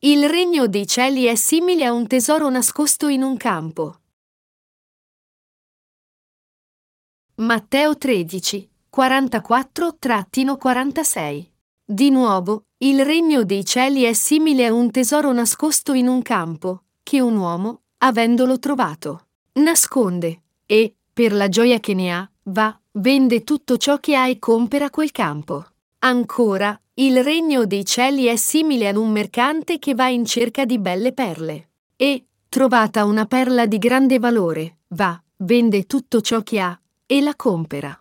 Il regno dei cieli è simile a un tesoro nascosto in un campo. Matteo 13, 44-46 Di nuovo, il regno dei cieli è simile a un tesoro nascosto in un campo, che un uomo, avendolo trovato, nasconde, e, per la gioia che ne ha, va, vende tutto ciò che ha e compera quel campo. Ancora, il regno dei cieli è simile ad un mercante che va in cerca di belle perle. E, trovata una perla di grande valore, va, vende tutto ciò che ha, e la compera.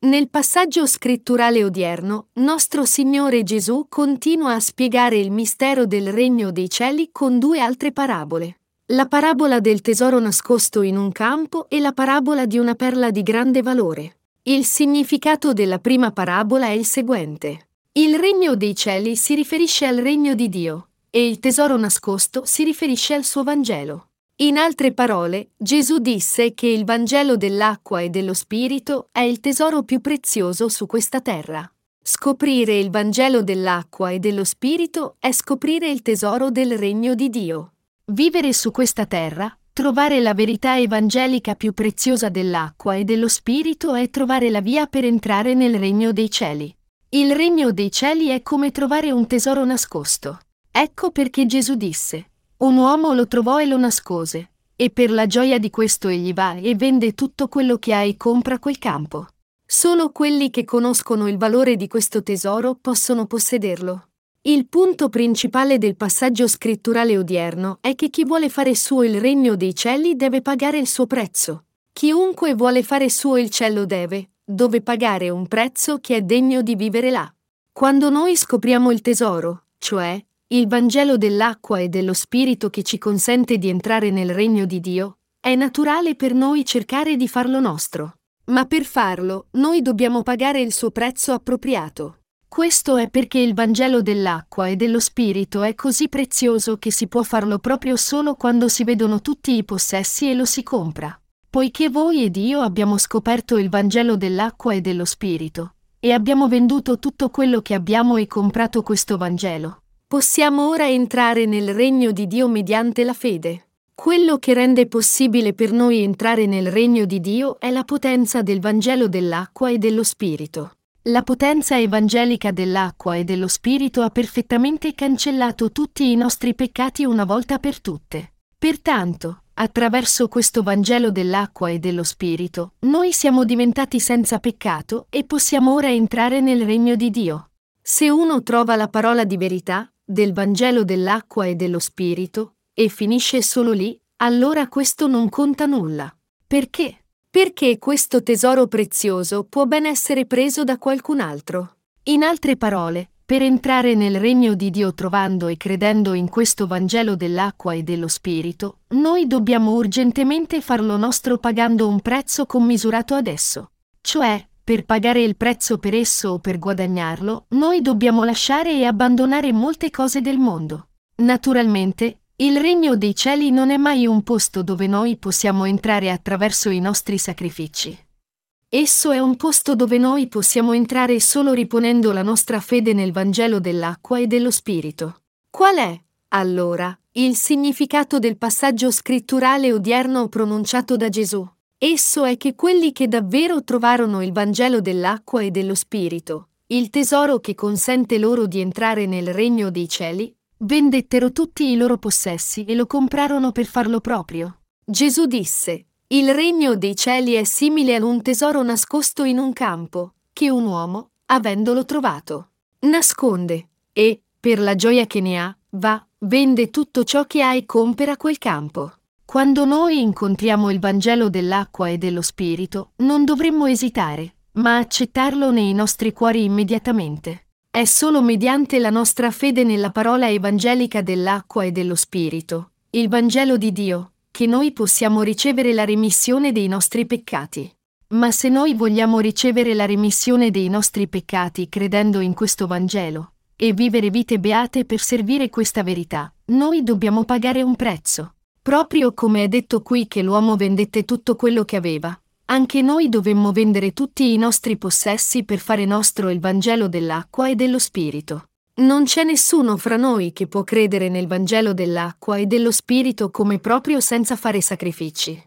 Nel passaggio scritturale odierno, nostro Signore Gesù continua a spiegare il mistero del regno dei cieli con due altre parabole. La parabola del tesoro nascosto in un campo e la parabola di una perla di grande valore. Il significato della prima parabola è il seguente. Il regno dei cieli si riferisce al regno di Dio e il tesoro nascosto si riferisce al suo Vangelo. In altre parole, Gesù disse che il Vangelo dell'acqua e dello Spirito è il tesoro più prezioso su questa terra. Scoprire il Vangelo dell'acqua e dello Spirito è scoprire il tesoro del regno di Dio. Vivere su questa terra, trovare la verità evangelica più preziosa dell'acqua e dello Spirito è trovare la via per entrare nel regno dei cieli. Il regno dei cieli è come trovare un tesoro nascosto. Ecco perché Gesù disse, un uomo lo trovò e lo nascose, e per la gioia di questo egli va e vende tutto quello che ha e compra quel campo. Solo quelli che conoscono il valore di questo tesoro possono possederlo. Il punto principale del passaggio scritturale odierno è che chi vuole fare suo il regno dei cieli deve pagare il suo prezzo. Chiunque vuole fare suo il cielo deve, dove pagare un prezzo che è degno di vivere là. Quando noi scopriamo il tesoro, cioè il Vangelo dell'acqua e dello Spirito che ci consente di entrare nel regno di Dio, è naturale per noi cercare di farlo nostro. Ma per farlo, noi dobbiamo pagare il suo prezzo appropriato. Questo è perché il Vangelo dell'acqua e dello Spirito è così prezioso che si può farlo proprio solo quando si vedono tutti i possessi e lo si compra. Poiché voi ed io abbiamo scoperto il Vangelo dell'acqua e dello Spirito, e abbiamo venduto tutto quello che abbiamo e comprato questo Vangelo, Possiamo ora entrare nel regno di Dio mediante la fede. Quello che rende possibile per noi entrare nel regno di Dio è la potenza del Vangelo dell'acqua e dello Spirito. La potenza evangelica dell'acqua e dello Spirito ha perfettamente cancellato tutti i nostri peccati una volta per tutte. Pertanto, attraverso questo Vangelo dell'acqua e dello Spirito, noi siamo diventati senza peccato e possiamo ora entrare nel regno di Dio. Se uno trova la parola di verità, del Vangelo dell'acqua e dello Spirito, e finisce solo lì, allora questo non conta nulla. Perché? Perché questo tesoro prezioso può ben essere preso da qualcun altro. In altre parole, per entrare nel regno di Dio trovando e credendo in questo Vangelo dell'acqua e dello Spirito, noi dobbiamo urgentemente farlo nostro pagando un prezzo commisurato adesso. Cioè, per pagare il prezzo per esso o per guadagnarlo, noi dobbiamo lasciare e abbandonare molte cose del mondo. Naturalmente, il regno dei cieli non è mai un posto dove noi possiamo entrare attraverso i nostri sacrifici. Esso è un posto dove noi possiamo entrare solo riponendo la nostra fede nel Vangelo dell'acqua e dello Spirito. Qual è, allora, il significato del passaggio scritturale odierno pronunciato da Gesù? Esso è che quelli che davvero trovarono il Vangelo dell'acqua e dello Spirito, il tesoro che consente loro di entrare nel regno dei cieli, vendettero tutti i loro possessi e lo comprarono per farlo proprio. Gesù disse, Il regno dei cieli è simile ad un tesoro nascosto in un campo, che un uomo, avendolo trovato, nasconde, e, per la gioia che ne ha, va, vende tutto ciò che ha e compera quel campo. Quando noi incontriamo il Vangelo dell'acqua e dello Spirito, non dovremmo esitare, ma accettarlo nei nostri cuori immediatamente. È solo mediante la nostra fede nella parola evangelica dell'acqua e dello Spirito, il Vangelo di Dio, che noi possiamo ricevere la remissione dei nostri peccati. Ma se noi vogliamo ricevere la remissione dei nostri peccati credendo in questo Vangelo e vivere vite beate per servire questa verità, noi dobbiamo pagare un prezzo. Proprio come è detto qui che l'uomo vendette tutto quello che aveva, anche noi dovemmo vendere tutti i nostri possessi per fare nostro il Vangelo dell'acqua e dello Spirito. Non c'è nessuno fra noi che può credere nel Vangelo dell'acqua e dello Spirito come proprio senza fare sacrifici.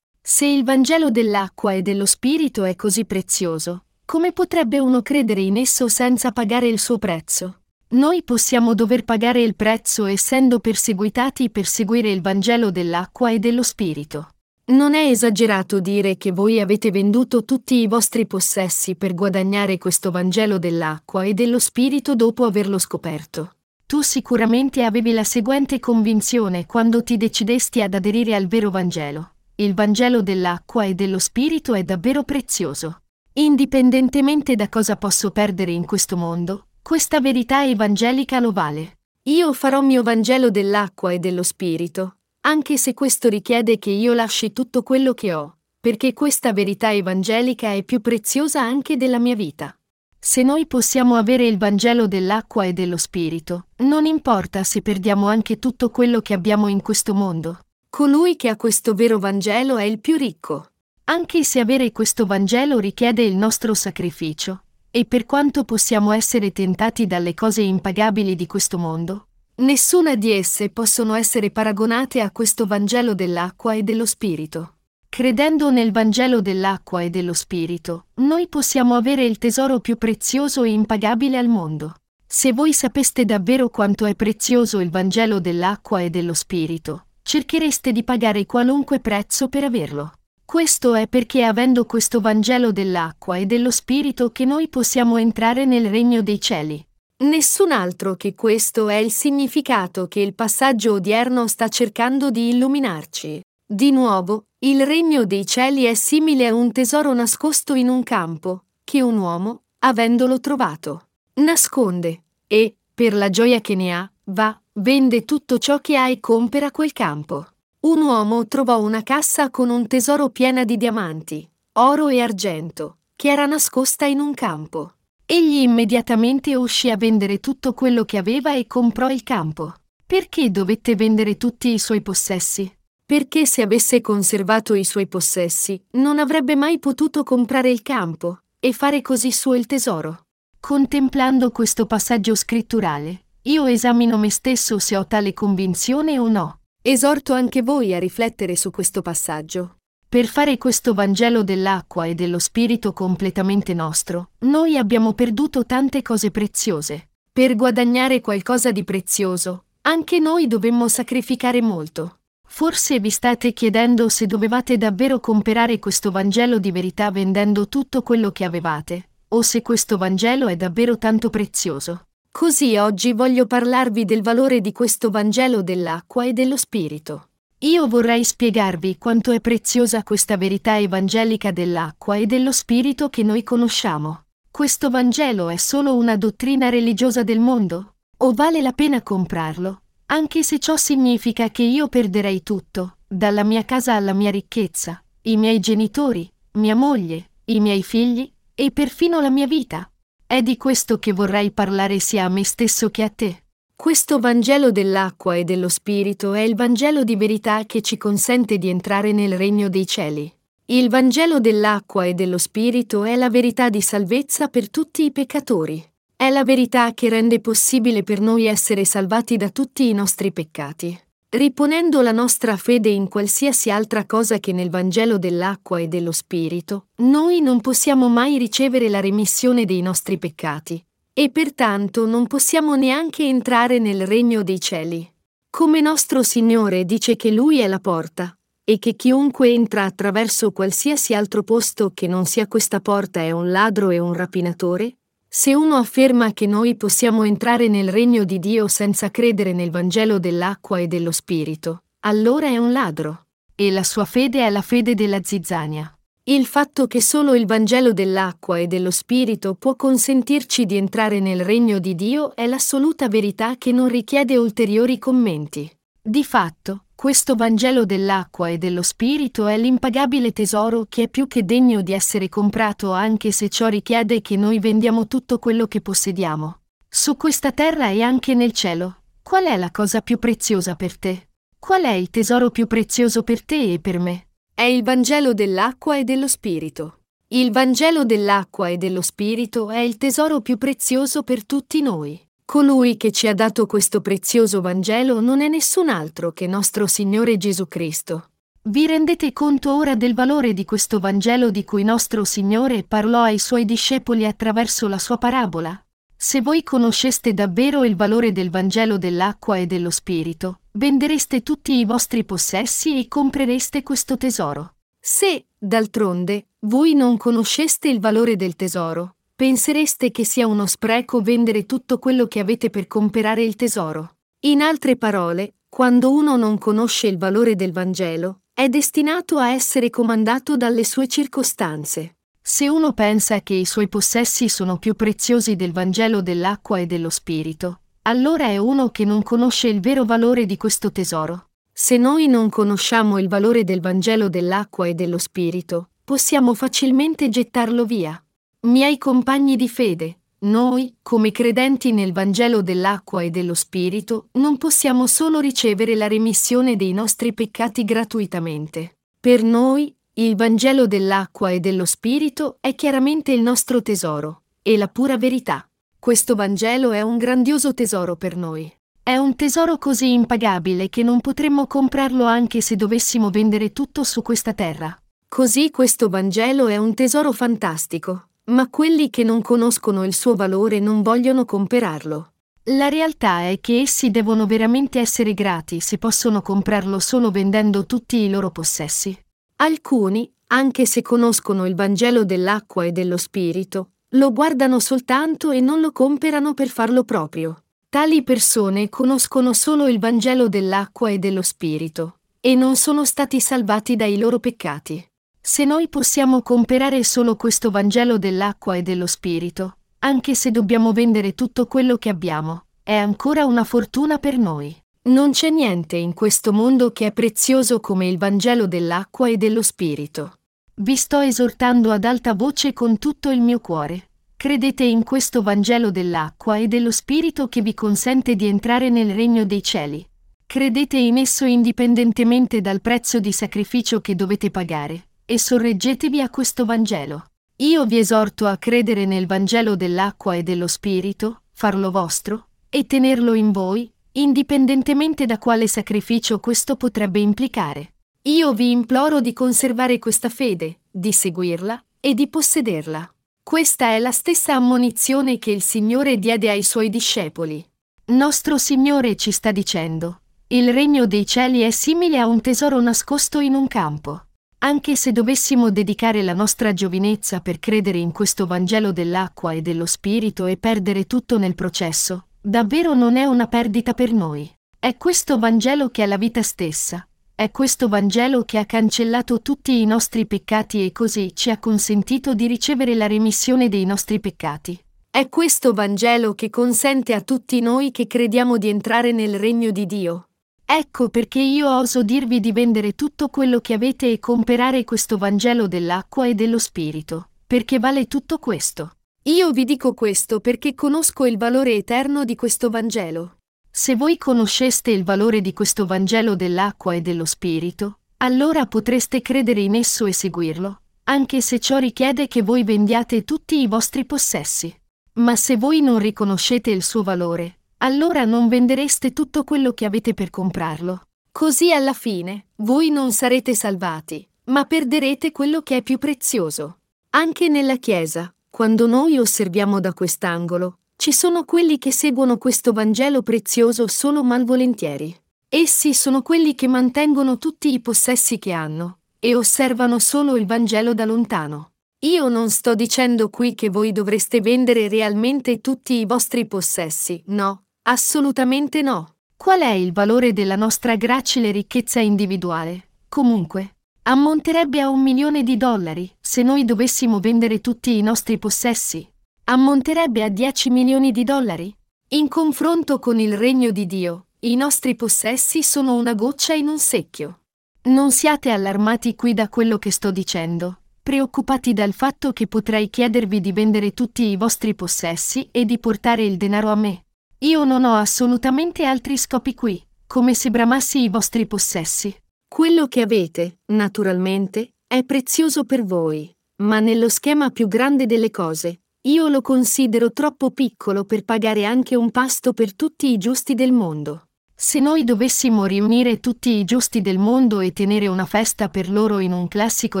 Se il Vangelo dell'acqua e dello Spirito è così prezioso, come potrebbe uno credere in esso senza pagare il suo prezzo? Noi possiamo dover pagare il prezzo essendo perseguitati per seguire il Vangelo dell'acqua e dello Spirito. Non è esagerato dire che voi avete venduto tutti i vostri possessi per guadagnare questo Vangelo dell'acqua e dello Spirito dopo averlo scoperto. Tu sicuramente avevi la seguente convinzione quando ti decidesti ad aderire al vero Vangelo. Il Vangelo dell'acqua e dello Spirito è davvero prezioso. Indipendentemente da cosa posso perdere in questo mondo, questa verità evangelica lo vale. Io farò mio Vangelo dell'acqua e dello Spirito, anche se questo richiede che io lasci tutto quello che ho, perché questa verità evangelica è più preziosa anche della mia vita. Se noi possiamo avere il Vangelo dell'acqua e dello Spirito, non importa se perdiamo anche tutto quello che abbiamo in questo mondo. Colui che ha questo vero Vangelo è il più ricco. Anche se avere questo Vangelo richiede il nostro sacrificio, e per quanto possiamo essere tentati dalle cose impagabili di questo mondo, Nessuna di esse possono essere paragonate a questo Vangelo dell'acqua e dello Spirito. Credendo nel Vangelo dell'acqua e dello Spirito, noi possiamo avere il tesoro più prezioso e impagabile al mondo. Se voi sapeste davvero quanto è prezioso il Vangelo dell'acqua e dello Spirito, cerchereste di pagare qualunque prezzo per averlo. Questo è perché avendo questo Vangelo dell'acqua e dello Spirito che noi possiamo entrare nel regno dei cieli. Nessun altro che questo è il significato che il passaggio odierno sta cercando di illuminarci. Di nuovo, il regno dei cieli è simile a un tesoro nascosto in un campo, che un uomo, avendolo trovato, nasconde, e, per la gioia che ne ha, va, vende tutto ciò che ha e compera quel campo. Un uomo trovò una cassa con un tesoro piena di diamanti, oro e argento, che era nascosta in un campo. Egli immediatamente uscì a vendere tutto quello che aveva e comprò il campo. Perché dovette vendere tutti i suoi possessi? Perché se avesse conservato i suoi possessi, non avrebbe mai potuto comprare il campo e fare così suo il tesoro. Contemplando questo passaggio scritturale, io esamino me stesso se ho tale convinzione o no. Esorto anche voi a riflettere su questo passaggio. Per fare questo Vangelo dell'acqua e dello Spirito completamente nostro, noi abbiamo perduto tante cose preziose. Per guadagnare qualcosa di prezioso, anche noi dovemmo sacrificare molto. Forse vi state chiedendo se dovevate davvero comprare questo Vangelo di verità vendendo tutto quello che avevate, o se questo Vangelo è davvero tanto prezioso. Così oggi voglio parlarvi del valore di questo Vangelo dell'acqua e dello Spirito. Io vorrei spiegarvi quanto è preziosa questa verità evangelica dell'acqua e dello spirito che noi conosciamo. Questo Vangelo è solo una dottrina religiosa del mondo? O vale la pena comprarlo? Anche se ciò significa che io perderei tutto, dalla mia casa alla mia ricchezza, i miei genitori, mia moglie, i miei figli e perfino la mia vita. È di questo che vorrei parlare sia a me stesso che a te. Questo Vangelo dell'acqua e dello Spirito è il Vangelo di verità che ci consente di entrare nel regno dei cieli. Il Vangelo dell'acqua e dello Spirito è la verità di salvezza per tutti i peccatori. È la verità che rende possibile per noi essere salvati da tutti i nostri peccati. Riponendo la nostra fede in qualsiasi altra cosa che nel Vangelo dell'acqua e dello Spirito, noi non possiamo mai ricevere la remissione dei nostri peccati e pertanto non possiamo neanche entrare nel regno dei cieli. Come nostro Signore dice che Lui è la porta, e che chiunque entra attraverso qualsiasi altro posto che non sia questa porta è un ladro e un rapinatore, se uno afferma che noi possiamo entrare nel regno di Dio senza credere nel Vangelo dell'acqua e dello Spirito, allora è un ladro, e la sua fede è la fede della zizzania. Il fatto che solo il Vangelo dell'acqua e dello Spirito può consentirci di entrare nel regno di Dio è l'assoluta verità che non richiede ulteriori commenti. Di fatto, questo Vangelo dell'acqua e dello Spirito è l'impagabile tesoro che è più che degno di essere comprato anche se ciò richiede che noi vendiamo tutto quello che possediamo. Su questa terra e anche nel cielo, qual è la cosa più preziosa per te? Qual è il tesoro più prezioso per te e per me? È il Vangelo dell'acqua e dello Spirito. Il Vangelo dell'acqua e dello Spirito è il tesoro più prezioso per tutti noi. Colui che ci ha dato questo prezioso Vangelo non è nessun altro che nostro Signore Gesù Cristo. Vi rendete conto ora del valore di questo Vangelo di cui nostro Signore parlò ai suoi discepoli attraverso la sua parabola? Se voi conosceste davvero il valore del Vangelo dell'acqua e dello Spirito, vendereste tutti i vostri possessi e comprereste questo tesoro. Se, d'altronde, voi non conosceste il valore del tesoro, pensereste che sia uno spreco vendere tutto quello che avete per comprare il tesoro. In altre parole, quando uno non conosce il valore del Vangelo, è destinato a essere comandato dalle sue circostanze. Se uno pensa che i suoi possessi sono più preziosi del Vangelo dell'acqua e dello Spirito, allora è uno che non conosce il vero valore di questo tesoro. Se noi non conosciamo il valore del Vangelo dell'acqua e dello Spirito, possiamo facilmente gettarlo via. Miei compagni di fede, noi, come credenti nel Vangelo dell'acqua e dello Spirito, non possiamo solo ricevere la remissione dei nostri peccati gratuitamente. Per noi, il Vangelo dell'acqua e dello Spirito è chiaramente il nostro tesoro, e la pura verità. Questo Vangelo è un grandioso tesoro per noi. È un tesoro così impagabile che non potremmo comprarlo anche se dovessimo vendere tutto su questa terra. Così questo Vangelo è un tesoro fantastico, ma quelli che non conoscono il suo valore non vogliono comperarlo. La realtà è che essi devono veramente essere grati se possono comprarlo solo vendendo tutti i loro possessi. Alcuni, anche se conoscono il Vangelo dell'acqua e dello Spirito, lo guardano soltanto e non lo comperano per farlo proprio. Tali persone conoscono solo il Vangelo dell'acqua e dello Spirito, e non sono stati salvati dai loro peccati. Se noi possiamo comperare solo questo Vangelo dell'acqua e dello Spirito, anche se dobbiamo vendere tutto quello che abbiamo, è ancora una fortuna per noi. Non c'è niente in questo mondo che è prezioso come il Vangelo dell'acqua e dello Spirito. Vi sto esortando ad alta voce con tutto il mio cuore. Credete in questo Vangelo dell'acqua e dello Spirito che vi consente di entrare nel regno dei cieli. Credete in esso indipendentemente dal prezzo di sacrificio che dovete pagare e sorreggetevi a questo Vangelo. Io vi esorto a credere nel Vangelo dell'acqua e dello Spirito, farlo vostro, e tenerlo in voi, indipendentemente da quale sacrificio questo potrebbe implicare. Io vi imploro di conservare questa fede, di seguirla e di possederla. Questa è la stessa ammonizione che il Signore diede ai suoi discepoli. Nostro Signore ci sta dicendo, il regno dei cieli è simile a un tesoro nascosto in un campo. Anche se dovessimo dedicare la nostra giovinezza per credere in questo Vangelo dell'acqua e dello Spirito e perdere tutto nel processo, davvero non è una perdita per noi. È questo Vangelo che è la vita stessa. È questo Vangelo che ha cancellato tutti i nostri peccati e così ci ha consentito di ricevere la remissione dei nostri peccati. È questo Vangelo che consente a tutti noi che crediamo di entrare nel regno di Dio. Ecco perché io oso dirvi di vendere tutto quello che avete e comprare questo Vangelo dell'acqua e dello Spirito, perché vale tutto questo. Io vi dico questo perché conosco il valore eterno di questo Vangelo. Se voi conosceste il valore di questo Vangelo dell'acqua e dello Spirito, allora potreste credere in esso e seguirlo, anche se ciò richiede che voi vendiate tutti i vostri possessi. Ma se voi non riconoscete il suo valore, allora non vendereste tutto quello che avete per comprarlo. Così alla fine, voi non sarete salvati, ma perderete quello che è più prezioso. Anche nella Chiesa, quando noi osserviamo da quest'angolo, ci sono quelli che seguono questo Vangelo prezioso solo malvolentieri. Essi sono quelli che mantengono tutti i possessi che hanno e osservano solo il Vangelo da lontano. Io non sto dicendo qui che voi dovreste vendere realmente tutti i vostri possessi, no, Assolutamente no. Qual è il valore della nostra gracile ricchezza individuale? Comunque, ammonterebbe a un milione di dollari se noi dovessimo vendere tutti i nostri possessi. Ammonterebbe a 10 milioni di dollari. In confronto con il regno di Dio, i nostri possessi sono una goccia in un secchio. Non siate allarmati qui da quello che sto dicendo, preoccupati dal fatto che potrei chiedervi di vendere tutti i vostri possessi e di portare il denaro a me. Io non ho assolutamente altri scopi qui, come se bramassi i vostri possessi. Quello che avete, naturalmente, è prezioso per voi, ma nello schema più grande delle cose, Io lo considero troppo piccolo per pagare anche un pasto per tutti i giusti del mondo. Se noi dovessimo riunire tutti i giusti del mondo e tenere una festa per loro in un classico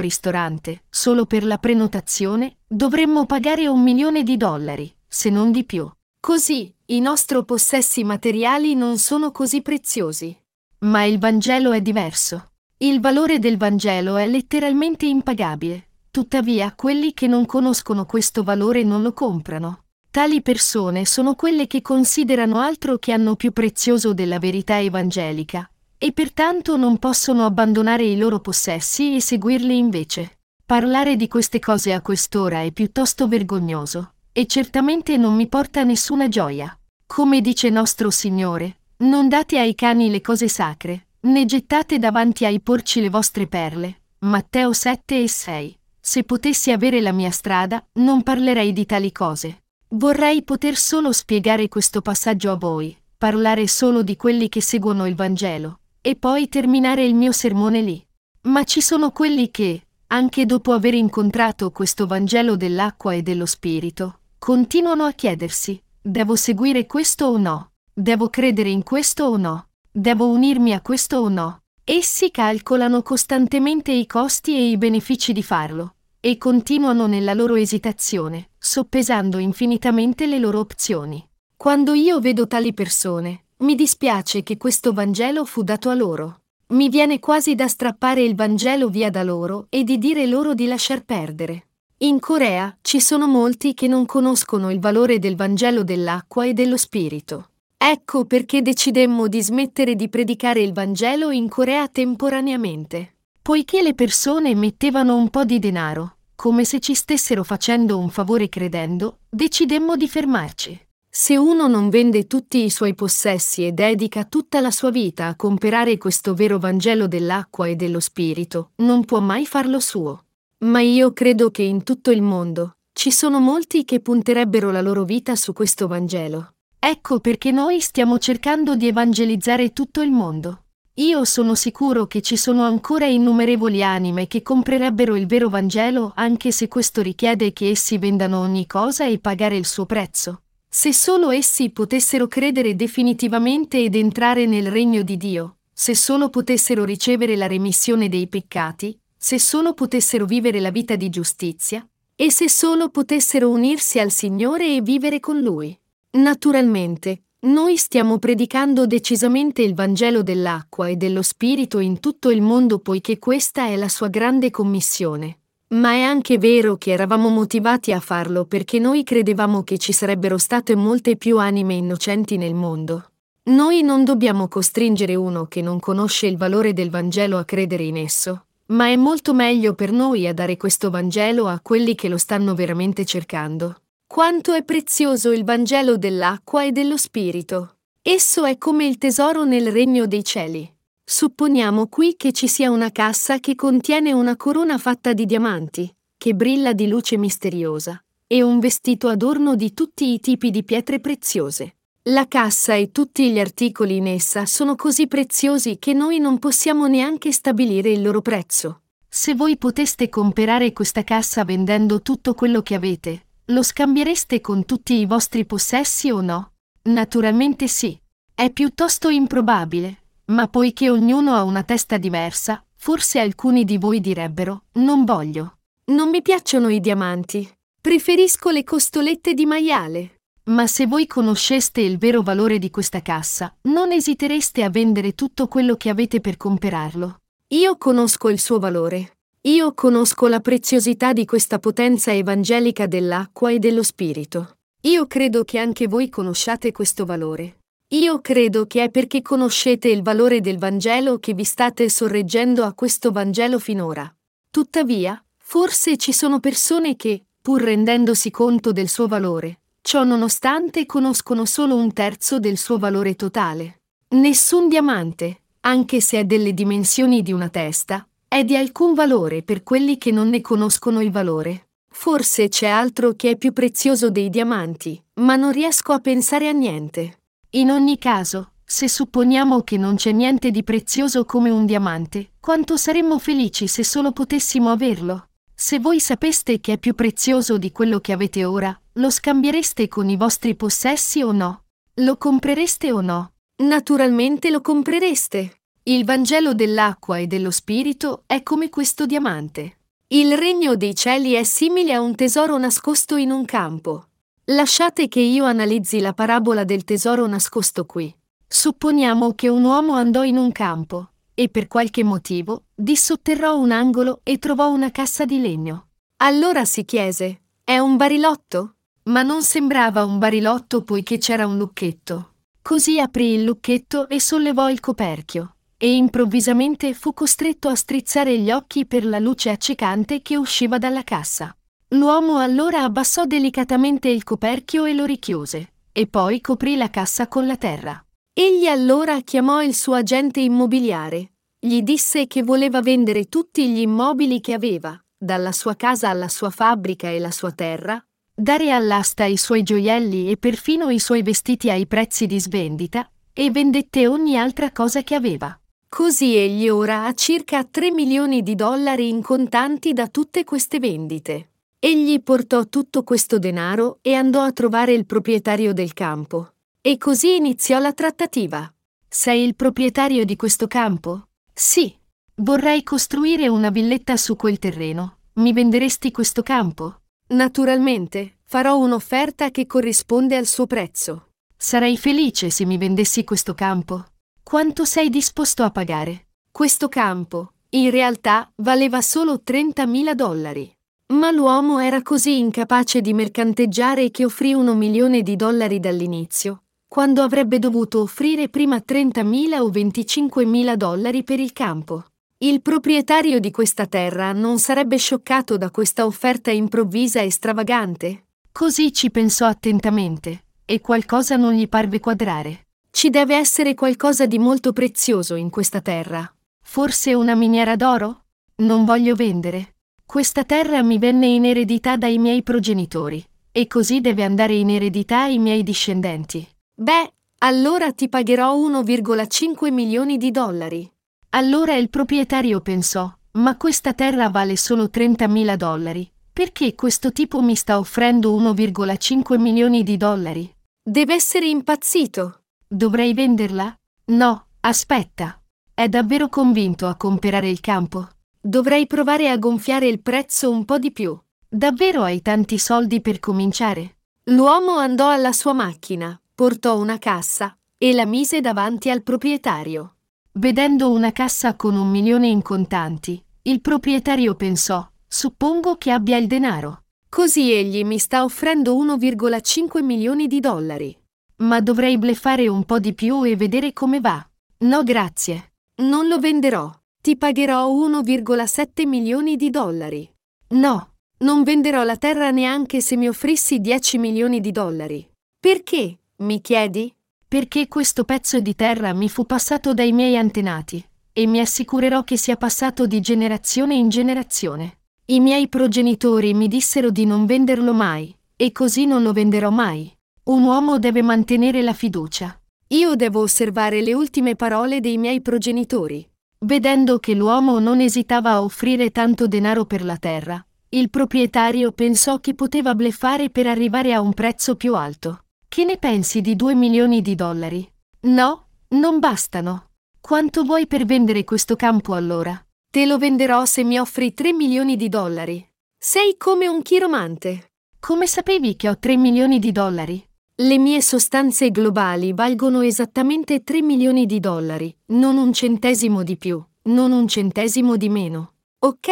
ristorante, solo per la prenotazione, dovremmo pagare un milione di dollari, se non di più. Così, i nostri possessi materiali non sono così preziosi. Ma il Vangelo è diverso. Il valore del Vangelo è letteralmente impagabile. Tuttavia, quelli che non conoscono questo valore non lo comprano. Tali persone sono quelle che considerano altro che hanno più prezioso della verità evangelica, e pertanto non possono abbandonare i loro possessi e seguirli invece. Parlare di queste cose a quest'ora è piuttosto vergognoso, e certamente non mi porta nessuna gioia. Come dice nostro Signore, non date ai cani le cose sacre, né gettate davanti ai porci le vostre perle. Matteo 7 e 6. Se potessi avere la mia strada, non parlerei di tali cose. Vorrei poter solo spiegare questo passaggio a voi, parlare solo di quelli che seguono il Vangelo, e poi terminare il mio sermone lì. Ma ci sono quelli che, anche dopo aver incontrato questo Vangelo dell'acqua e dello Spirito, continuano a chiedersi, devo seguire questo o no? Devo credere in questo o no? Devo unirmi a questo o no? Essi calcolano costantemente i costi e i benefici di farlo, e continuano nella loro esitazione, soppesando infinitamente le loro opzioni. Quando io vedo tali persone, mi dispiace che questo Vangelo fu dato a loro. Mi viene quasi da strappare il Vangelo via da loro e di dire loro di lasciar perdere. In Corea ci sono molti che non conoscono il valore del Vangelo dell'acqua e dello Spirito. Ecco perché decidemmo di smettere di predicare il Vangelo in Corea temporaneamente. Poiché le persone mettevano un po' di denaro, come se ci stessero facendo un favore credendo, decidemmo di fermarci. Se uno non vende tutti i suoi possessi e dedica tutta la sua vita a comperare questo vero Vangelo dell'acqua e dello Spirito, non può mai farlo suo. Ma io credo che in tutto il mondo ci sono molti che punterebbero la loro vita su questo Vangelo. Ecco perché noi stiamo cercando di evangelizzare tutto il mondo. Io sono sicuro che ci sono ancora innumerevoli anime che comprerebbero il vero Vangelo anche se questo richiede che essi vendano ogni cosa e pagare il suo prezzo. Se solo essi potessero credere definitivamente ed entrare nel regno di Dio, se solo potessero ricevere la remissione dei peccati, se solo potessero vivere la vita di giustizia, e se solo potessero unirsi al Signore e vivere con Lui. Naturalmente, noi stiamo predicando decisamente il Vangelo dell'acqua e dello Spirito in tutto il mondo poiché questa è la sua grande commissione. Ma è anche vero che eravamo motivati a farlo perché noi credevamo che ci sarebbero state molte più anime innocenti nel mondo. Noi non dobbiamo costringere uno che non conosce il valore del Vangelo a credere in esso, ma è molto meglio per noi a dare questo Vangelo a quelli che lo stanno veramente cercando. Quanto è prezioso il Vangelo dell'acqua e dello Spirito. Esso è come il tesoro nel regno dei cieli. Supponiamo qui che ci sia una cassa che contiene una corona fatta di diamanti, che brilla di luce misteriosa, e un vestito adorno di tutti i tipi di pietre preziose. La cassa e tutti gli articoli in essa sono così preziosi che noi non possiamo neanche stabilire il loro prezzo. Se voi poteste comprare questa cassa vendendo tutto quello che avete, lo scambiereste con tutti i vostri possessi o no? Naturalmente sì. È piuttosto improbabile, ma poiché ognuno ha una testa diversa, forse alcuni di voi direbbero non voglio. Non mi piacciono i diamanti. Preferisco le costolette di maiale. Ma se voi conosceste il vero valore di questa cassa, non esitereste a vendere tutto quello che avete per comperarlo. Io conosco il suo valore. Io conosco la preziosità di questa potenza evangelica dell'acqua e dello Spirito. Io credo che anche voi conosciate questo valore. Io credo che è perché conoscete il valore del Vangelo che vi state sorreggendo a questo Vangelo finora. Tuttavia, forse ci sono persone che, pur rendendosi conto del suo valore, ciò nonostante conoscono solo un terzo del suo valore totale. Nessun diamante, anche se è delle dimensioni di una testa, è di alcun valore per quelli che non ne conoscono il valore. Forse c'è altro che è più prezioso dei diamanti, ma non riesco a pensare a niente. In ogni caso, se supponiamo che non c'è niente di prezioso come un diamante, quanto saremmo felici se solo potessimo averlo? Se voi sapeste che è più prezioso di quello che avete ora, Lo scambiereste con i vostri possessi o no? Lo comprereste o no? Naturalmente lo comprereste. Il Vangelo dell'acqua e dello Spirito è come questo diamante. Il regno dei cieli è simile a un tesoro nascosto in un campo. Lasciate che io analizzi la parabola del tesoro nascosto qui. Supponiamo che un uomo andò in un campo e per qualche motivo dissotterrò un angolo e trovò una cassa di legno. Allora si chiese: È un barilotto? Ma non sembrava un barilotto poiché c'era un lucchetto. Così aprì il lucchetto e sollevò il coperchio, e improvvisamente fu costretto a strizzare gli occhi per la luce accecante che usciva dalla cassa. L'uomo allora abbassò delicatamente il coperchio e lo richiuse, e poi coprì la cassa con la terra. Egli allora chiamò il suo agente immobiliare. Gli disse che voleva vendere tutti gli immobili che aveva, dalla sua casa alla sua fabbrica e la sua terra, dare all'asta i suoi gioielli e perfino i suoi vestiti ai prezzi di svendita, e vendette ogni altra cosa che aveva. Così egli ora ha circa 3 milioni di dollari in contanti da tutte queste vendite. Egli portò tutto questo denaro e andò a trovare il proprietario del campo. E così iniziò la trattativa. Sei il proprietario di questo campo? Sì. Vorrei costruire una villetta su quel terreno. Mi venderesti questo campo? Naturalmente, farò un'offerta che corrisponde al suo prezzo. Sarei felice se mi vendessi questo campo. Quanto sei disposto a pagare? Questo campo, in realtà, valeva solo 30.000 dollari. Ma l'uomo era così incapace di mercanteggiare che offrì uno milione di dollari dall'inizio, quando avrebbe dovuto offrire prima 30.000 o 25.000 dollari per il campo. Il proprietario di questa terra non sarebbe scioccato da questa offerta improvvisa e stravagante? Così ci pensò attentamente, e qualcosa non gli parve quadrare. Ci deve essere qualcosa di molto prezioso in questa terra. Forse una miniera d'oro? Non voglio vendere. Questa terra mi venne in eredità dai miei progenitori, e così deve andare in eredità ai miei discendenti. Beh, allora ti pagherò 1,5 milioni di dollari. Allora il proprietario pensò, ma questa terra vale solo 30.000 dollari. Perché questo tipo mi sta offrendo 1,5 milioni di dollari? Deve essere impazzito. Dovrei venderla? No, aspetta. È davvero convinto a comprare il campo? Dovrei provare a gonfiare il prezzo un po' di più. Davvero hai tanti soldi per cominciare? L'uomo andò alla sua macchina, portò una cassa e la mise davanti al proprietario. Vedendo una cassa con un milione in contanti, il proprietario pensò, suppongo che abbia il denaro. Così egli mi sta offrendo 1,5 milioni di dollari. Ma dovrei bleffare un po' di più e vedere come va. No grazie. Non lo venderò. Ti pagherò 1,7 milioni di dollari. No, non venderò la terra neanche se mi offrissi 10 milioni di dollari. Perché, mi chiedi? Perché questo pezzo di terra mi fu passato dai miei antenati, e mi assicurerò che sia passato di generazione in generazione. I miei progenitori mi dissero di non venderlo mai, e così non lo venderò mai. Un uomo deve mantenere la fiducia. Io devo osservare le ultime parole dei miei progenitori. Vedendo che l'uomo non esitava a offrire tanto denaro per la terra, il proprietario pensò che poteva bleffare per arrivare a un prezzo più alto. Che ne pensi di due milioni di dollari? No, non bastano. Quanto vuoi per vendere questo campo allora? Te lo venderò se mi offri tre milioni di dollari. Sei come un chiromante. Come sapevi che ho tre milioni di dollari? Le mie sostanze globali valgono esattamente 3 milioni di dollari, non un centesimo di più, non un centesimo di meno. Ok,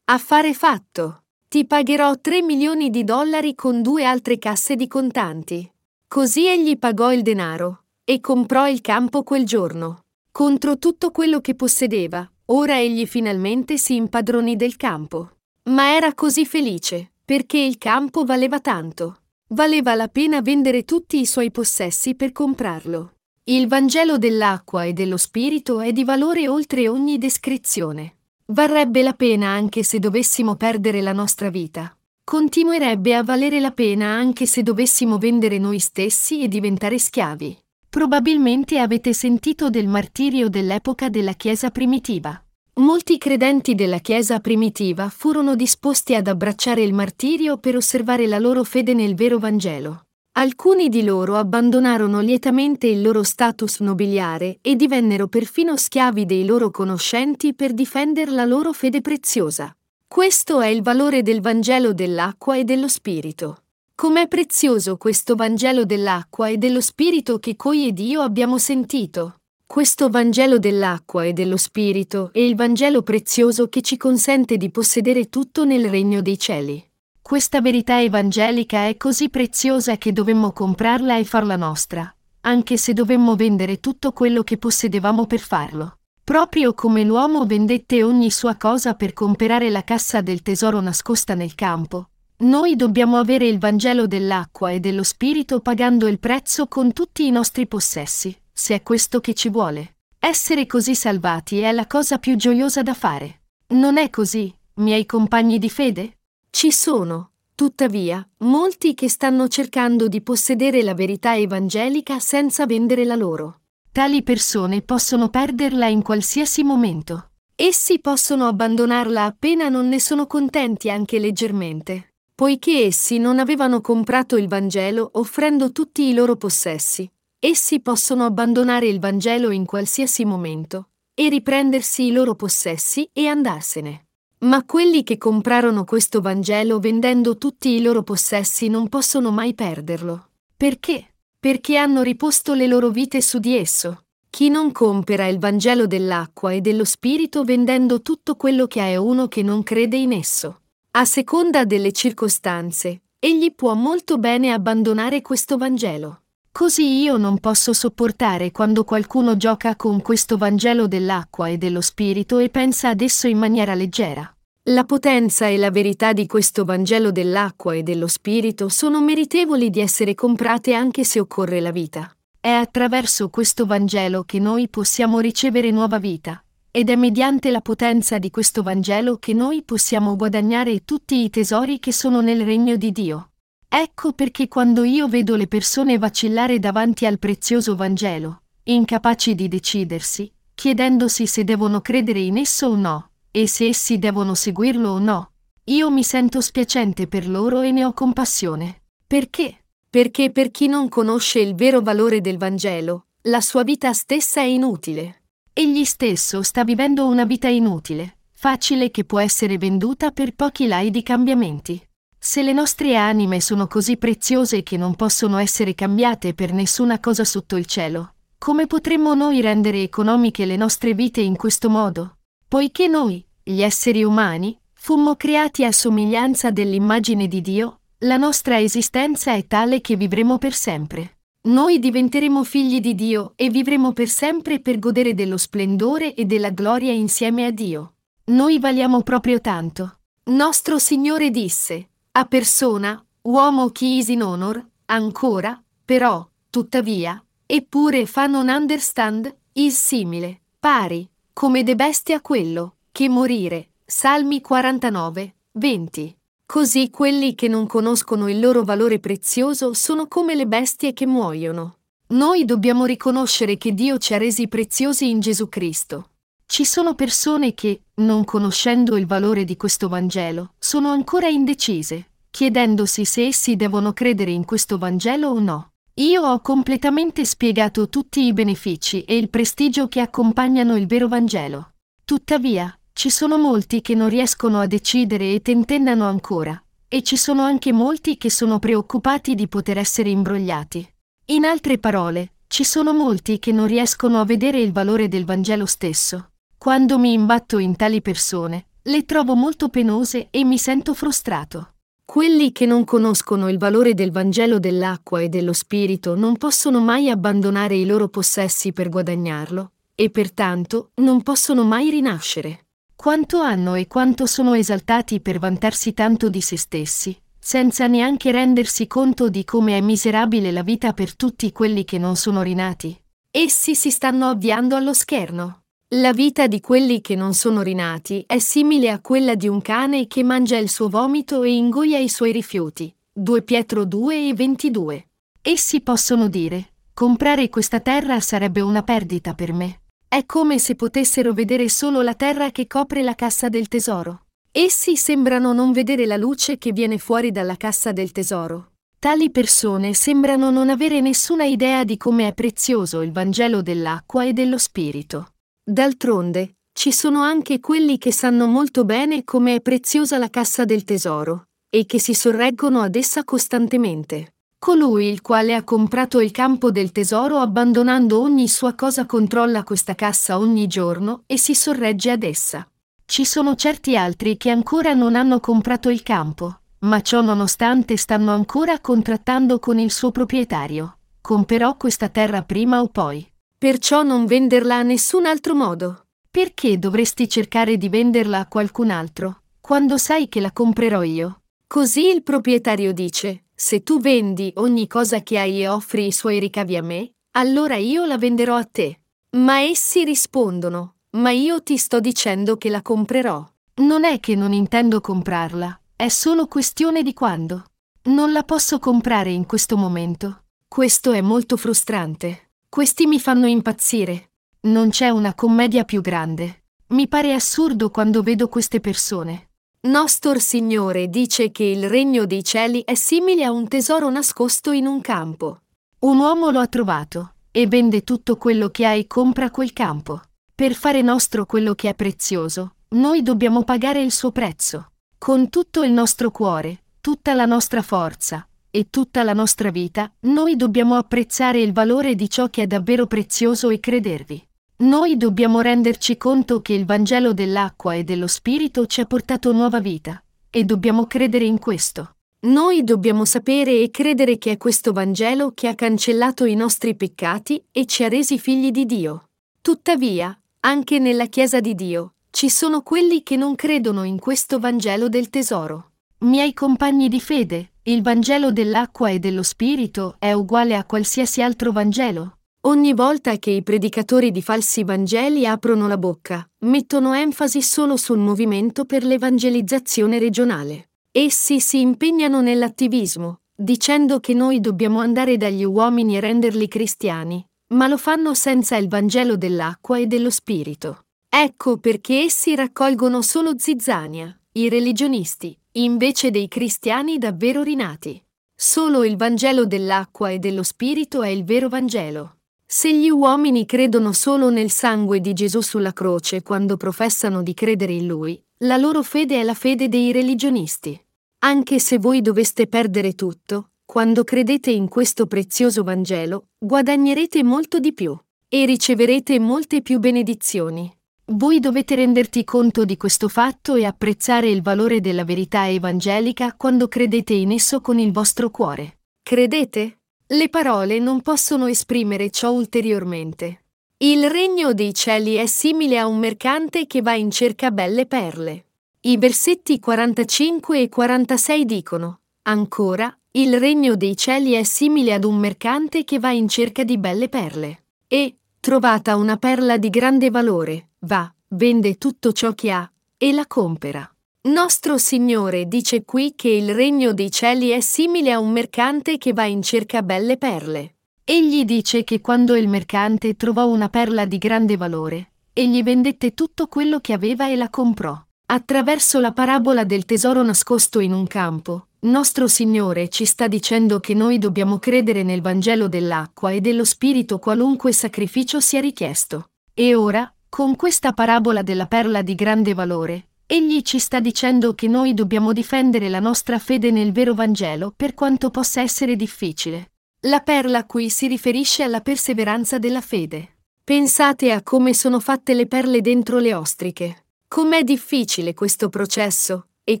affare fatto. Ti pagherò 3 milioni di dollari con due altre casse di contanti. Così egli pagò il denaro e comprò il campo quel giorno. Contro tutto quello che possedeva, ora egli finalmente si impadronì del campo. Ma era così felice, perché il campo valeva tanto. Valeva la pena vendere tutti i suoi possessi per comprarlo. Il Vangelo dell'acqua e dello Spirito è di valore oltre ogni descrizione. Varrebbe la pena anche se dovessimo perdere la nostra vita. Continuerebbe a valere la pena anche se dovessimo vendere noi stessi e diventare schiavi. Probabilmente avete sentito del martirio dell'epoca della Chiesa primitiva. Molti credenti della Chiesa primitiva furono disposti ad abbracciare il martirio per osservare la loro fede nel vero Vangelo. Alcuni di loro abbandonarono lietamente il loro status nobiliare e divennero perfino schiavi dei loro conoscenti per difendere la loro fede preziosa. Questo è il valore del Vangelo dell'acqua e dello Spirito. Com'è prezioso questo Vangelo dell'acqua e dello Spirito che coi ed io abbiamo sentito. Questo Vangelo dell'acqua e dello Spirito è il Vangelo prezioso che ci consente di possedere tutto nel regno dei cieli. Questa verità evangelica è così preziosa che dovemmo comprarla e farla nostra, anche se dovemmo vendere tutto quello che possedevamo per farlo. Proprio come l'uomo vendette ogni sua cosa per comprare la cassa del tesoro nascosta nel campo, noi dobbiamo avere il Vangelo dell'acqua e dello Spirito pagando il prezzo con tutti i nostri possessi se è questo che ci vuole. Essere così salvati è la cosa più gioiosa da fare. Non è così, miei compagni di fede? Ci sono, tuttavia, molti che stanno cercando di possedere la verità evangelica senza vendere la loro. Tali persone possono perderla in qualsiasi momento. Essi possono abbandonarla appena non ne sono contenti anche leggermente, poiché essi non avevano comprato il Vangelo offrendo tutti i loro possessi. Essi possono abbandonare il Vangelo in qualsiasi momento e riprendersi i loro possessi e andarsene. Ma quelli che comprarono questo Vangelo vendendo tutti i loro possessi non possono mai perderlo. Perché? Perché hanno riposto le loro vite su di esso. Chi non compera il Vangelo dell'acqua e dello Spirito vendendo tutto quello che ha è uno che non crede in esso. A seconda delle circostanze, egli può molto bene abbandonare questo Vangelo. Così io non posso sopportare quando qualcuno gioca con questo Vangelo dell'acqua e dello Spirito e pensa ad esso in maniera leggera. La potenza e la verità di questo Vangelo dell'acqua e dello Spirito sono meritevoli di essere comprate anche se occorre la vita. È attraverso questo Vangelo che noi possiamo ricevere nuova vita, ed è mediante la potenza di questo Vangelo che noi possiamo guadagnare tutti i tesori che sono nel regno di Dio. Ecco perché quando io vedo le persone vacillare davanti al prezioso Vangelo, incapaci di decidersi, chiedendosi se devono credere in esso o no, e se essi devono seguirlo o no, io mi sento spiacente per loro e ne ho compassione. Perché? Perché per chi non conosce il vero valore del Vangelo, la sua vita stessa è inutile. Egli stesso sta vivendo una vita inutile, facile che può essere venduta per pochi lai di cambiamenti. Se le nostre anime sono così preziose che non possono essere cambiate per nessuna cosa sotto il cielo, come potremmo noi rendere economiche le nostre vite in questo modo? Poiché noi, gli esseri umani, fummo creati a somiglianza dell'immagine di Dio, la nostra esistenza è tale che vivremo per sempre. Noi diventeremo figli di Dio e vivremo per sempre per godere dello splendore e della gloria insieme a Dio. Noi valiamo proprio tanto. Nostro Signore disse, a persona, uomo chi is in honor, ancora, però, tuttavia, eppure fa non understand, is simile, pari, come de bestia quello, che morire. Salmi 49, 20. Così quelli che non conoscono il loro valore prezioso sono come le bestie che muoiono. Noi dobbiamo riconoscere che Dio ci ha resi preziosi in Gesù Cristo. Ci sono persone che, non conoscendo il valore di questo Vangelo, sono ancora indecise, chiedendosi se essi devono credere in questo Vangelo o no. Io ho completamente spiegato tutti i benefici e il prestigio che accompagnano il vero Vangelo. Tuttavia, ci sono molti che non riescono a decidere e tentennano ancora, e ci sono anche molti che sono preoccupati di poter essere imbrogliati. In altre parole, ci sono molti che non riescono a vedere il valore del Vangelo stesso. Quando mi imbatto in tali persone, le trovo molto penose e mi sento frustrato. Quelli che non conoscono il valore del Vangelo dell'acqua e dello Spirito non possono mai abbandonare i loro possessi per guadagnarlo, e pertanto non possono mai rinascere. Quanto hanno e quanto sono esaltati per vantarsi tanto di se stessi, senza neanche rendersi conto di come è miserabile la vita per tutti quelli che non sono rinati. Essi si stanno avviando allo scherno. La vita di quelli che non sono rinati è simile a quella di un cane che mangia il suo vomito e ingoia i suoi rifiuti. 2 Pietro 2 e 22. Essi possono dire, comprare questa terra sarebbe una perdita per me. È come se potessero vedere solo la terra che copre la cassa del tesoro. Essi sembrano non vedere la luce che viene fuori dalla cassa del tesoro. Tali persone sembrano non avere nessuna idea di come è prezioso il Vangelo dell'acqua e dello Spirito. D'altronde, ci sono anche quelli che sanno molto bene come è preziosa la cassa del tesoro, e che si sorreggono ad essa costantemente. Colui il quale ha comprato il campo del tesoro abbandonando ogni sua cosa controlla questa cassa ogni giorno e si sorregge ad essa. Ci sono certi altri che ancora non hanno comprato il campo, ma ciò nonostante stanno ancora contrattando con il suo proprietario. Comperò questa terra prima o poi. Perciò non venderla a nessun altro modo. Perché dovresti cercare di venderla a qualcun altro, quando sai che la comprerò io? Così il proprietario dice, se tu vendi ogni cosa che hai e offri i suoi ricavi a me, allora io la venderò a te. Ma essi rispondono, ma io ti sto dicendo che la comprerò. Non è che non intendo comprarla, è solo questione di quando. Non la posso comprare in questo momento. Questo è molto frustrante. Questi mi fanno impazzire. Non c'è una commedia più grande. Mi pare assurdo quando vedo queste persone. Nostor Signore dice che il regno dei cieli è simile a un tesoro nascosto in un campo. Un uomo lo ha trovato e vende tutto quello che ha e compra quel campo. Per fare nostro quello che è prezioso, noi dobbiamo pagare il suo prezzo. Con tutto il nostro cuore, tutta la nostra forza e tutta la nostra vita, noi dobbiamo apprezzare il valore di ciò che è davvero prezioso e credervi. Noi dobbiamo renderci conto che il Vangelo dell'acqua e dello Spirito ci ha portato nuova vita, e dobbiamo credere in questo. Noi dobbiamo sapere e credere che è questo Vangelo che ha cancellato i nostri peccati e ci ha resi figli di Dio. Tuttavia, anche nella Chiesa di Dio, ci sono quelli che non credono in questo Vangelo del tesoro. Miei compagni di fede, il Vangelo dell'acqua e dello Spirito è uguale a qualsiasi altro Vangelo. Ogni volta che i predicatori di falsi Vangeli aprono la bocca, mettono enfasi solo sul movimento per l'evangelizzazione regionale. Essi si impegnano nell'attivismo, dicendo che noi dobbiamo andare dagli uomini e renderli cristiani, ma lo fanno senza il Vangelo dell'acqua e dello Spirito. Ecco perché essi raccolgono solo zizzania, i religionisti, invece dei cristiani davvero rinati. Solo il Vangelo dell'acqua e dello Spirito è il vero Vangelo. Se gli uomini credono solo nel sangue di Gesù sulla croce quando professano di credere in Lui, la loro fede è la fede dei religionisti. Anche se voi doveste perdere tutto, quando credete in questo prezioso Vangelo, guadagnerete molto di più e riceverete molte più benedizioni. Voi dovete renderti conto di questo fatto e apprezzare il valore della verità evangelica quando credete in esso con il vostro cuore. Credete? Le parole non possono esprimere ciò ulteriormente. Il regno dei cieli è simile a un mercante che va in cerca belle perle. I versetti 45 e 46 dicono, ancora, il regno dei cieli è simile ad un mercante che va in cerca di belle perle. E, trovata una perla di grande valore, va, vende tutto ciò che ha e la compera. Nostro Signore dice qui che il regno dei cieli è simile a un mercante che va in cerca belle perle. Egli dice che quando il mercante trovò una perla di grande valore, egli vendette tutto quello che aveva e la comprò. Attraverso la parabola del tesoro nascosto in un campo, nostro Signore ci sta dicendo che noi dobbiamo credere nel Vangelo dell'acqua e dello Spirito qualunque sacrificio sia richiesto. E ora, con questa parabola della perla di grande valore, egli ci sta dicendo che noi dobbiamo difendere la nostra fede nel vero Vangelo per quanto possa essere difficile. La perla qui si riferisce alla perseveranza della fede. Pensate a come sono fatte le perle dentro le ostriche. Com'è difficile questo processo e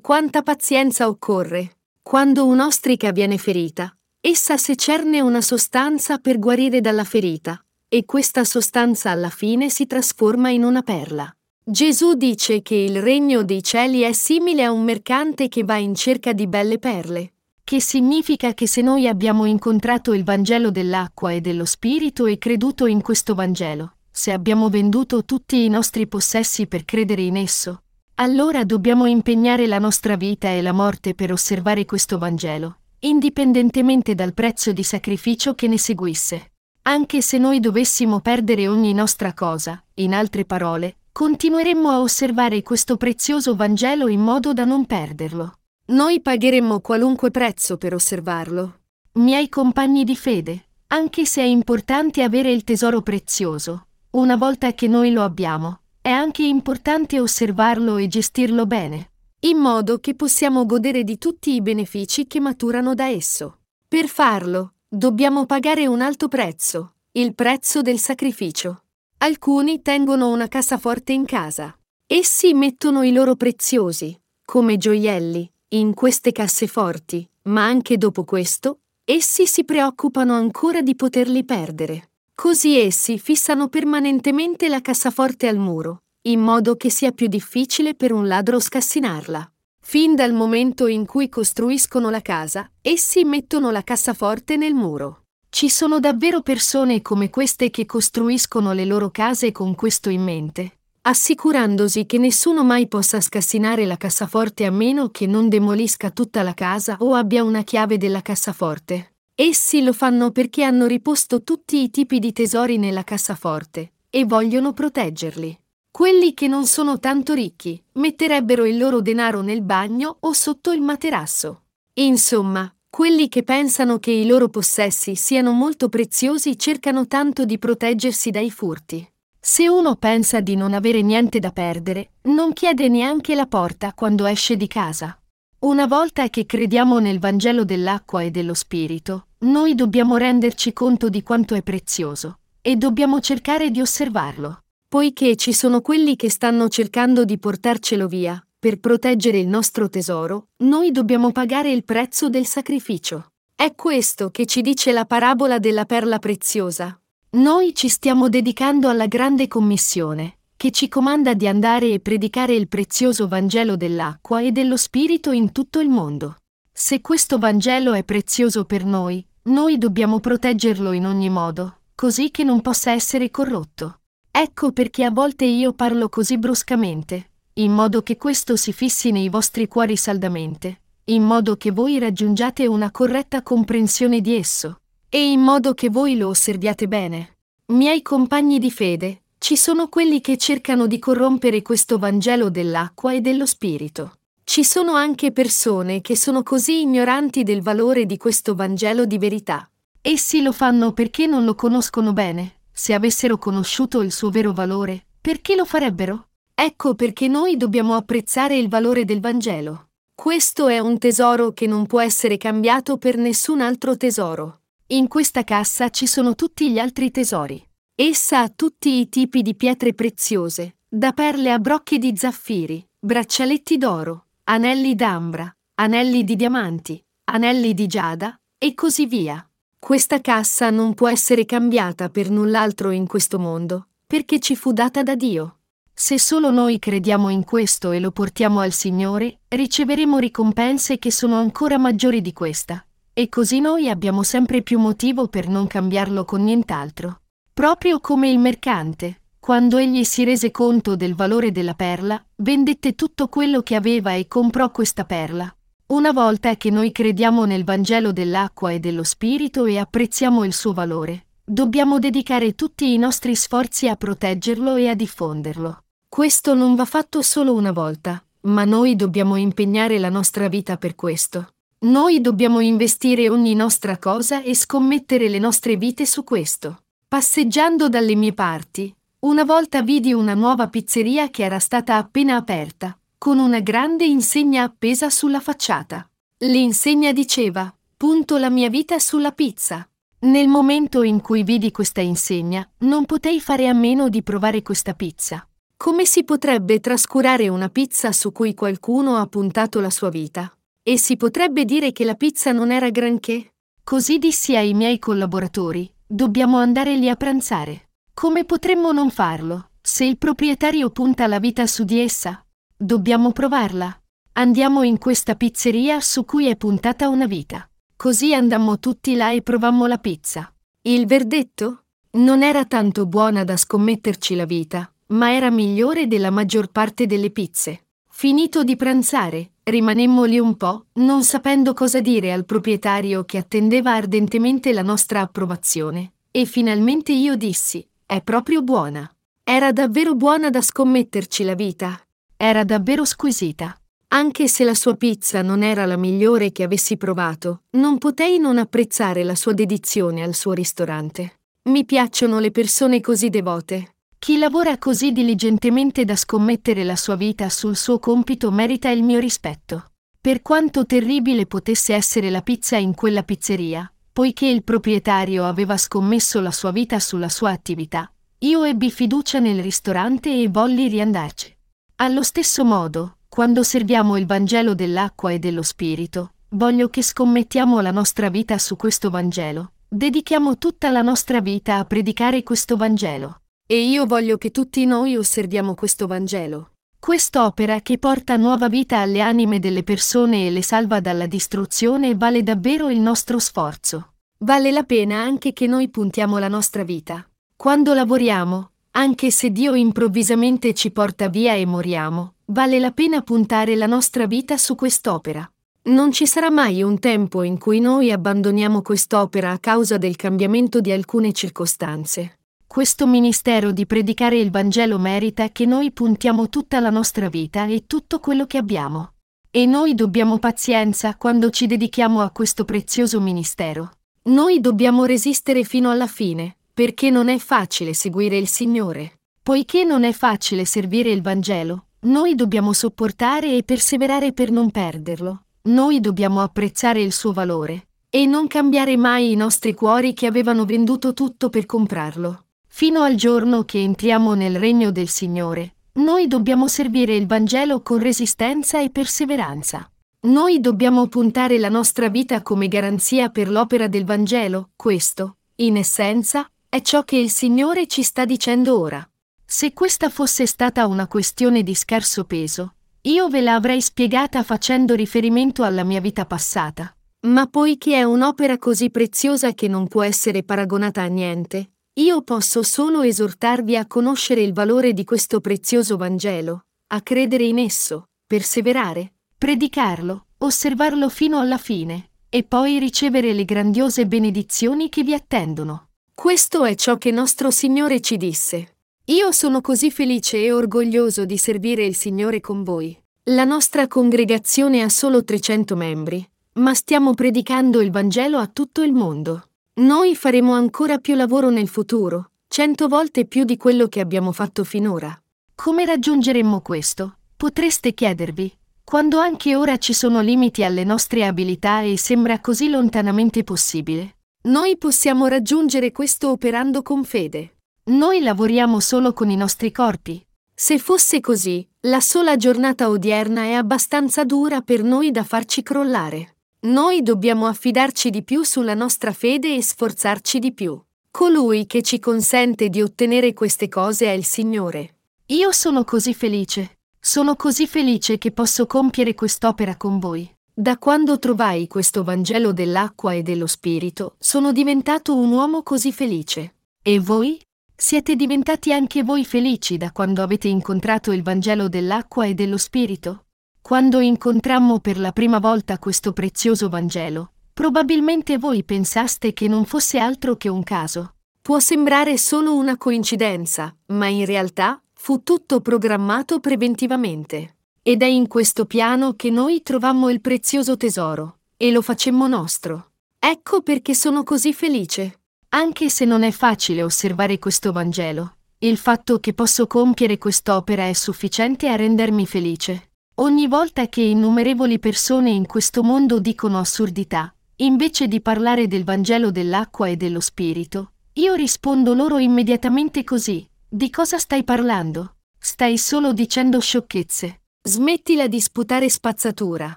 quanta pazienza occorre. Quando un'ostrica viene ferita, essa secerne una sostanza per guarire dalla ferita, e questa sostanza alla fine si trasforma in una perla. Gesù dice che il regno dei cieli è simile a un mercante che va in cerca di belle perle, che significa che se noi abbiamo incontrato il Vangelo dell'acqua e dello Spirito e creduto in questo Vangelo, se abbiamo venduto tutti i nostri possessi per credere in esso, allora dobbiamo impegnare la nostra vita e la morte per osservare questo Vangelo, indipendentemente dal prezzo di sacrificio che ne seguisse. Anche se noi dovessimo perdere ogni nostra cosa, in altre parole, continueremmo a osservare questo prezioso Vangelo in modo da non perderlo. Noi pagheremmo qualunque prezzo per osservarlo. Miei compagni di fede, anche se è importante avere il tesoro prezioso, una volta che noi lo abbiamo, è anche importante osservarlo e gestirlo bene, in modo che possiamo godere di tutti i benefici che maturano da esso. Per farlo, Dobbiamo pagare un alto prezzo, il prezzo del sacrificio. Alcuni tengono una cassaforte in casa. Essi mettono i loro preziosi, come gioielli, in queste casseforti, ma anche dopo questo, essi si preoccupano ancora di poterli perdere. Così essi fissano permanentemente la cassaforte al muro, in modo che sia più difficile per un ladro scassinarla. Fin dal momento in cui costruiscono la casa, essi mettono la cassaforte nel muro. Ci sono davvero persone come queste che costruiscono le loro case con questo in mente, assicurandosi che nessuno mai possa scassinare la cassaforte a meno che non demolisca tutta la casa o abbia una chiave della cassaforte. Essi lo fanno perché hanno riposto tutti i tipi di tesori nella cassaforte e vogliono proteggerli. Quelli che non sono tanto ricchi metterebbero il loro denaro nel bagno o sotto il materasso. Insomma, quelli che pensano che i loro possessi siano molto preziosi cercano tanto di proteggersi dai furti. Se uno pensa di non avere niente da perdere, non chiede neanche la porta quando esce di casa. Una volta che crediamo nel Vangelo dell'acqua e dello Spirito, noi dobbiamo renderci conto di quanto è prezioso e dobbiamo cercare di osservarlo poiché ci sono quelli che stanno cercando di portarcelo via, per proteggere il nostro tesoro, noi dobbiamo pagare il prezzo del sacrificio. È questo che ci dice la parabola della perla preziosa. Noi ci stiamo dedicando alla grande commissione, che ci comanda di andare e predicare il prezioso Vangelo dell'acqua e dello Spirito in tutto il mondo. Se questo Vangelo è prezioso per noi, noi dobbiamo proteggerlo in ogni modo, così che non possa essere corrotto. Ecco perché a volte io parlo così bruscamente, in modo che questo si fissi nei vostri cuori saldamente, in modo che voi raggiungiate una corretta comprensione di esso, e in modo che voi lo osserviate bene. Miei compagni di fede, ci sono quelli che cercano di corrompere questo Vangelo dell'acqua e dello Spirito. Ci sono anche persone che sono così ignoranti del valore di questo Vangelo di verità. Essi lo fanno perché non lo conoscono bene, se avessero conosciuto il suo vero valore, perché lo farebbero? Ecco perché noi dobbiamo apprezzare il valore del Vangelo. Questo è un tesoro che non può essere cambiato per nessun altro tesoro. In questa cassa ci sono tutti gli altri tesori. Essa ha tutti i tipi di pietre preziose, da perle a brocchi di zaffiri, braccialetti d'oro, anelli d'ambra, anelli di diamanti, anelli di giada e così via. Questa cassa non può essere cambiata per null'altro in questo mondo, perché ci fu data da Dio. Se solo noi crediamo in questo e lo portiamo al Signore, riceveremo ricompense che sono ancora maggiori di questa. E così noi abbiamo sempre più motivo per non cambiarlo con nient'altro. Proprio come il mercante, quando egli si rese conto del valore della perla, vendette tutto quello che aveva e comprò questa perla, una volta che noi crediamo nel Vangelo dell'acqua e dello Spirito e apprezziamo il suo valore, dobbiamo dedicare tutti i nostri sforzi a proteggerlo e a diffonderlo. Questo non va fatto solo una volta, ma noi dobbiamo impegnare la nostra vita per questo. Noi dobbiamo investire ogni nostra cosa e scommettere le nostre vite su questo. Passeggiando dalle mie parti, una volta vidi una nuova pizzeria che era stata appena aperta, con una grande insegna appesa sulla facciata. L'insegna diceva, punto la mia vita sulla pizza. Nel momento in cui vidi questa insegna, non potei fare a meno di provare questa pizza. Come si potrebbe trascurare una pizza su cui qualcuno ha puntato la sua vita? E si potrebbe dire che la pizza non era granché? Così dissi ai miei collaboratori, dobbiamo andare lì a pranzare. Come potremmo non farlo, se il proprietario punta la vita su di essa? Dobbiamo provarla. Andiamo in questa pizzeria su cui è puntata una vita. Così andammo tutti là e provammo la pizza. Il verdetto? Non era tanto buona da scommetterci la vita, ma era migliore della maggior parte delle pizze. Finito di pranzare, rimanemmo lì un po', non sapendo cosa dire al proprietario che attendeva ardentemente la nostra approvazione. E finalmente io dissi, è proprio buona. Era davvero buona da scommetterci la vita. Era davvero squisita. Anche se la sua pizza non era la migliore che avessi provato, non potei non apprezzare la sua dedizione al suo ristorante. Mi piacciono le persone così devote. Chi lavora così diligentemente da scommettere la sua vita sul suo compito merita il mio rispetto. Per quanto terribile potesse essere la pizza in quella pizzeria, poiché il proprietario aveva scommesso la sua vita sulla sua attività, io ebbi fiducia nel ristorante e volli riandarci. Allo stesso modo, quando serviamo il Vangelo dell'acqua e dello Spirito, voglio che scommettiamo la nostra vita su questo Vangelo. Dedichiamo tutta la nostra vita a predicare questo Vangelo. E io voglio che tutti noi osserviamo questo Vangelo. Quest'opera che porta nuova vita alle anime delle persone e le salva dalla distruzione vale davvero il nostro sforzo. Vale la pena anche che noi puntiamo la nostra vita. Quando lavoriamo, anche se Dio improvvisamente ci porta via e moriamo, vale la pena puntare la nostra vita su quest'opera. Non ci sarà mai un tempo in cui noi abbandoniamo quest'opera a causa del cambiamento di alcune circostanze. Questo ministero di predicare il Vangelo merita che noi puntiamo tutta la nostra vita e tutto quello che abbiamo. E noi dobbiamo pazienza quando ci dedichiamo a questo prezioso ministero. Noi dobbiamo resistere fino alla fine, perché non è facile seguire il Signore. Poiché non è facile servire il Vangelo, noi dobbiamo sopportare e perseverare per non perderlo. Noi dobbiamo apprezzare il suo valore e non cambiare mai i nostri cuori che avevano venduto tutto per comprarlo. Fino al giorno che entriamo nel regno del Signore, noi dobbiamo servire il Vangelo con resistenza e perseveranza. Noi dobbiamo puntare la nostra vita come garanzia per l'opera del Vangelo, questo, in essenza, è ciò che il Signore ci sta dicendo ora. Se questa fosse stata una questione di scarso peso, io ve la avrei spiegata facendo riferimento alla mia vita passata. Ma poiché è un'opera così preziosa che non può essere paragonata a niente, io posso solo esortarvi a conoscere il valore di questo prezioso Vangelo, a credere in esso, perseverare, predicarlo, osservarlo fino alla fine, e poi ricevere le grandiose benedizioni che vi attendono. Questo è ciò che nostro Signore ci disse. Io sono così felice e orgoglioso di servire il Signore con voi. La nostra congregazione ha solo 300 membri, ma stiamo predicando il Vangelo a tutto il mondo. Noi faremo ancora più lavoro nel futuro, cento volte più di quello che abbiamo fatto finora. Come raggiungeremmo questo? Potreste chiedervi, quando anche ora ci sono limiti alle nostre abilità e sembra così lontanamente possibile. Noi possiamo raggiungere questo operando con fede. Noi lavoriamo solo con i nostri corpi. Se fosse così, la sola giornata odierna è abbastanza dura per noi da farci crollare. Noi dobbiamo affidarci di più sulla nostra fede e sforzarci di più. Colui che ci consente di ottenere queste cose è il Signore. Io sono così felice. Sono così felice che posso compiere quest'opera con voi. Da quando trovai questo Vangelo dell'acqua e dello Spirito, sono diventato un uomo così felice. E voi? Siete diventati anche voi felici da quando avete incontrato il Vangelo dell'acqua e dello Spirito? Quando incontrammo per la prima volta questo prezioso Vangelo, probabilmente voi pensaste che non fosse altro che un caso. Può sembrare solo una coincidenza, ma in realtà fu tutto programmato preventivamente. Ed è in questo piano che noi trovammo il prezioso tesoro, e lo facemmo nostro. Ecco perché sono così felice. Anche se non è facile osservare questo Vangelo, il fatto che posso compiere quest'opera è sufficiente a rendermi felice. Ogni volta che innumerevoli persone in questo mondo dicono assurdità, invece di parlare del Vangelo dell'acqua e dello Spirito, io rispondo loro immediatamente così. Di cosa stai parlando? Stai solo dicendo sciocchezze. Smettila di sputare spazzatura.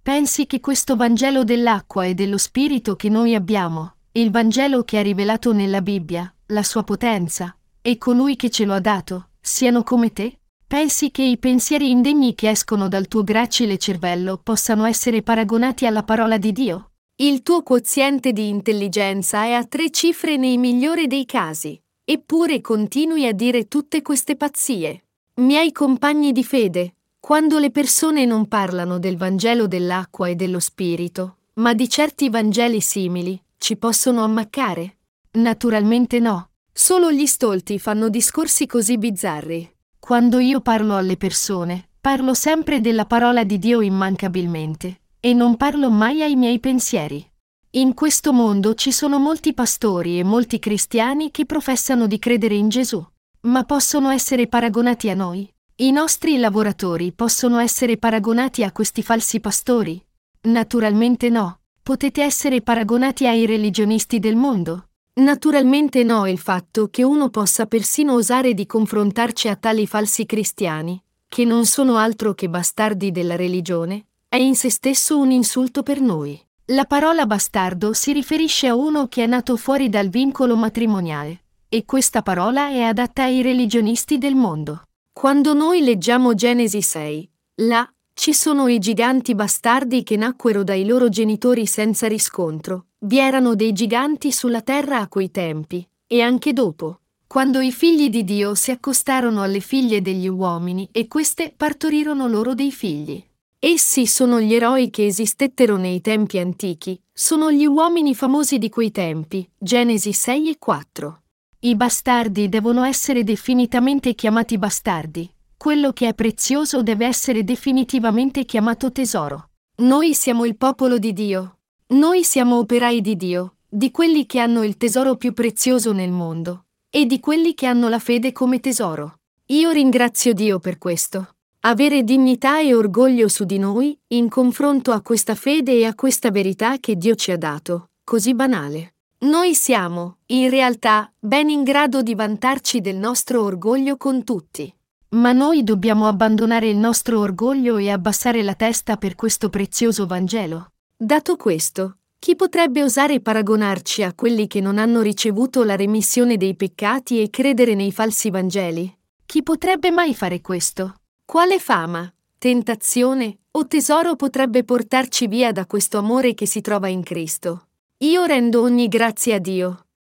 Pensi che questo Vangelo dell'acqua e dello Spirito che noi abbiamo, il Vangelo che ha rivelato nella Bibbia, la sua potenza, e colui che ce lo ha dato, siano come te? Pensi che i pensieri indegni che escono dal tuo gracile cervello possano essere paragonati alla parola di Dio? Il tuo quoziente di intelligenza è a tre cifre nei migliori dei casi, eppure continui a dire tutte queste pazzie. Miei compagni di fede, quando le persone non parlano del Vangelo dell'acqua e dello Spirito, ma di certi Vangeli simili, ci possono ammaccare? Naturalmente no. Solo gli stolti fanno discorsi così bizzarri. Quando io parlo alle persone, parlo sempre della parola di Dio immancabilmente, e non parlo mai ai miei pensieri. In questo mondo ci sono molti pastori e molti cristiani che professano di credere in Gesù, ma possono essere paragonati a noi? I nostri lavoratori possono essere paragonati a questi falsi pastori? Naturalmente no. Potete essere paragonati ai religionisti del mondo? Naturalmente no il fatto che uno possa persino osare di confrontarci a tali falsi cristiani, che non sono altro che bastardi della religione, è in se stesso un insulto per noi. La parola bastardo si riferisce a uno che è nato fuori dal vincolo matrimoniale, e questa parola è adatta ai religionisti del mondo. Quando noi leggiamo Genesi 6, là ci sono i giganti bastardi che nacquero dai loro genitori senza riscontro, vi erano dei giganti sulla terra a quei tempi, e anche dopo, quando i figli di Dio si accostarono alle figlie degli uomini e queste partorirono loro dei figli. Essi sono gli eroi che esistettero nei tempi antichi, sono gli uomini famosi di quei tempi, Genesi 6 e 4. I bastardi devono essere definitivamente chiamati bastardi. Quello che è prezioso deve essere definitivamente chiamato tesoro. Noi siamo il popolo di Dio. Noi siamo operai di Dio, di quelli che hanno il tesoro più prezioso nel mondo, e di quelli che hanno la fede come tesoro. Io ringrazio Dio per questo. Avere dignità e orgoglio su di noi, in confronto a questa fede e a questa verità che Dio ci ha dato, così banale. Noi siamo, in realtà, ben in grado di vantarci del nostro orgoglio con tutti. Ma noi dobbiamo abbandonare il nostro orgoglio e abbassare la testa per questo prezioso Vangelo. Dato questo, chi potrebbe osare paragonarci a quelli che non hanno ricevuto la remissione dei peccati e credere nei falsi Vangeli? Chi potrebbe mai fare questo? Quale fama, tentazione o tesoro potrebbe portarci via da questo amore che si trova in Cristo? Io rendo ogni grazie a Dio,